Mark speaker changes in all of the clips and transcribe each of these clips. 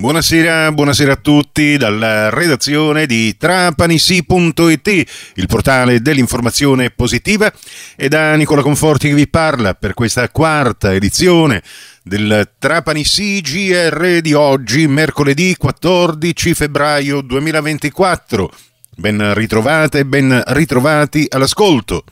Speaker 1: Buonasera, buonasera, a tutti dalla redazione di trapanisi.it, il portale dell'informazione positiva e da Nicola Conforti che vi parla per questa quarta edizione del Trapani CGR di oggi, mercoledì 14 febbraio 2024. Ben ritrovate ben ritrovati all'ascolto.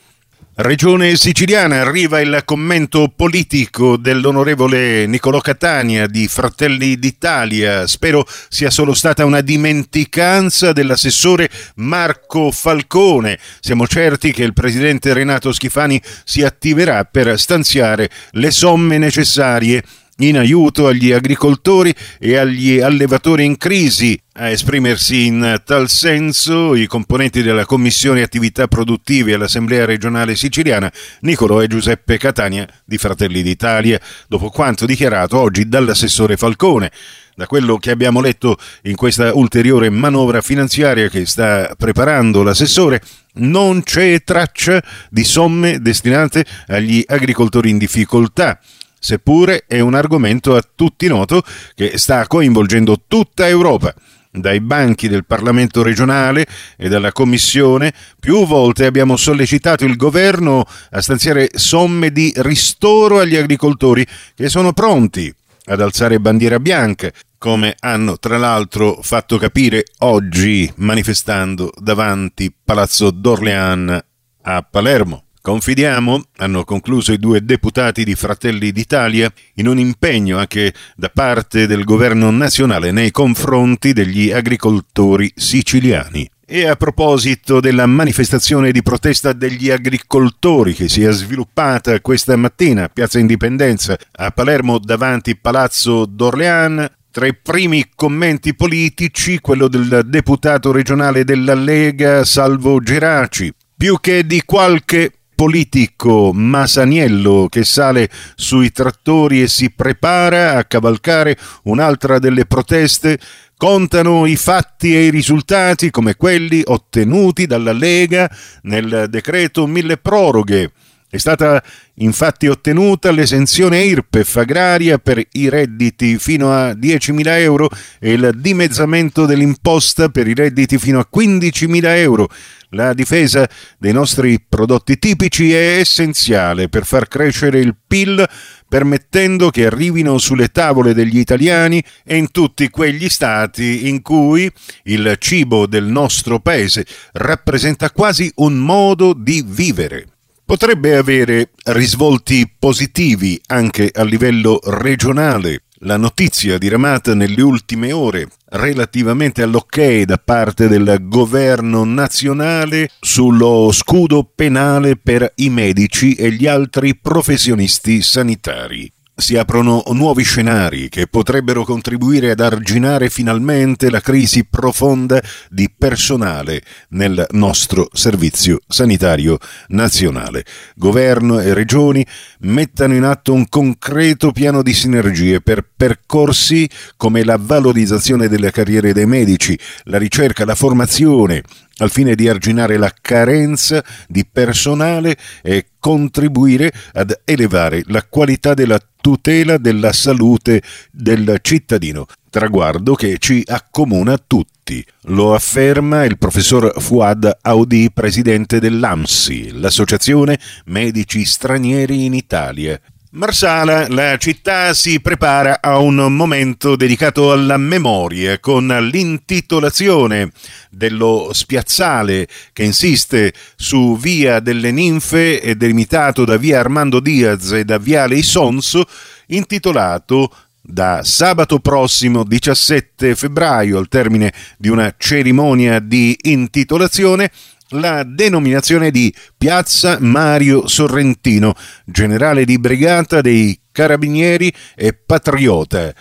Speaker 1: Regione siciliana arriva il commento politico dell'onorevole Niccolò Catania di Fratelli d'Italia. Spero sia solo stata una dimenticanza dell'assessore Marco Falcone. Siamo certi che il presidente Renato Schifani si attiverà per stanziare le somme necessarie in aiuto agli agricoltori e agli allevatori in crisi. A esprimersi in tal senso i componenti della Commissione Attività Produttive all'Assemblea regionale siciliana, Nicolo e Giuseppe Catania di Fratelli d'Italia, dopo quanto dichiarato oggi dall'assessore Falcone. Da quello che abbiamo letto in questa ulteriore manovra finanziaria che sta preparando l'assessore, non c'è traccia di somme destinate agli agricoltori in difficoltà seppure è un argomento a tutti noto che sta coinvolgendo tutta Europa. Dai banchi del Parlamento regionale e dalla Commissione più volte abbiamo sollecitato il governo a stanziare somme di ristoro agli agricoltori che sono pronti ad alzare bandiera bianca, come hanno tra l'altro fatto capire oggi manifestando davanti Palazzo d'Orléans a Palermo. Confidiamo, hanno concluso i due deputati di Fratelli d'Italia, in un impegno anche da parte del governo nazionale nei confronti degli agricoltori siciliani. E a proposito della manifestazione di protesta degli agricoltori che si è sviluppata questa mattina a Piazza Indipendenza a Palermo davanti Palazzo d'Orléans, tra i primi commenti politici quello del deputato regionale della Lega Salvo Geraci. Più che di qualche politico Masaniello che sale sui trattori e si prepara a cavalcare un'altra delle proteste contano i fatti e i risultati come quelli ottenuti dalla Lega nel decreto mille proroghe. È stata infatti ottenuta l'esenzione IRPEF agraria per i redditi fino a 10.000 euro e il dimezzamento dell'imposta per i redditi fino a 15.000 euro la difesa dei nostri prodotti tipici è essenziale per far crescere il PIL permettendo che arrivino sulle tavole degli italiani e in tutti quegli stati in cui il cibo del nostro paese rappresenta quasi un modo di vivere. Potrebbe avere risvolti positivi anche a livello regionale. La notizia diramata nelle ultime ore relativamente all'ok da parte del governo nazionale sullo scudo penale per i medici e gli altri professionisti sanitari si aprono nuovi scenari che potrebbero contribuire ad arginare finalmente la crisi profonda di personale nel nostro servizio sanitario nazionale. Governo e regioni mettano in atto un concreto piano di sinergie per percorsi come la valorizzazione delle carriere dei medici, la ricerca, la formazione, al fine di arginare la carenza di personale e contribuire ad elevare la qualità della tutela della salute del cittadino, traguardo che ci accomuna tutti. Lo afferma il professor Fuad Audi, presidente dell'AMSI, l'Associazione Medici Stranieri in Italia. Marsala, la città si prepara a un momento dedicato alla memoria con l'intitolazione dello spiazzale che insiste su Via delle Ninfe e delimitato da Via Armando Diaz e da Viale Isonso, intitolato da sabato prossimo 17 febbraio al termine di una cerimonia di intitolazione la denominazione di Piazza Mario Sorrentino, generale di brigata dei Carabinieri e patriota.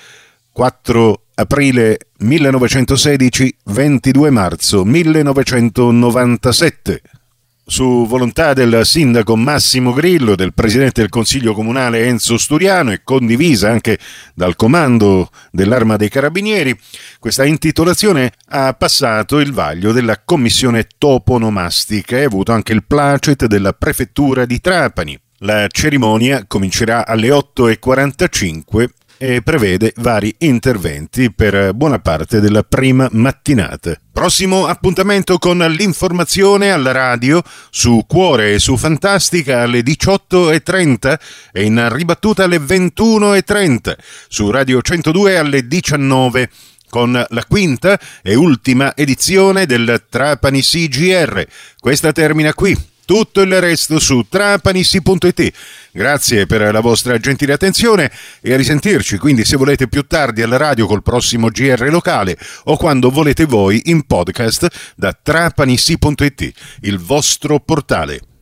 Speaker 1: 4 aprile 1916, 22 marzo 1997 su volontà del sindaco Massimo Grillo, del presidente del Consiglio Comunale Enzo Sturiano e condivisa anche dal comando dell'Arma dei Carabinieri, questa intitolazione ha passato il vaglio della commissione toponomastica e ha avuto anche il placet della prefettura di Trapani. La cerimonia comincerà alle 8.45 e prevede vari interventi per buona parte della prima mattinata. Prossimo appuntamento con l'informazione alla radio su Cuore e su Fantastica alle 18.30 e in ribattuta alle 21.30 su Radio 102 alle 19 con la quinta e ultima edizione del Trapani CGR. Questa termina qui. Tutto il resto su trapanissi.it. Grazie per la vostra gentile attenzione e a risentirci, quindi se volete più tardi alla radio col prossimo GR locale o quando volete voi in podcast da trapanissi.it, il vostro portale.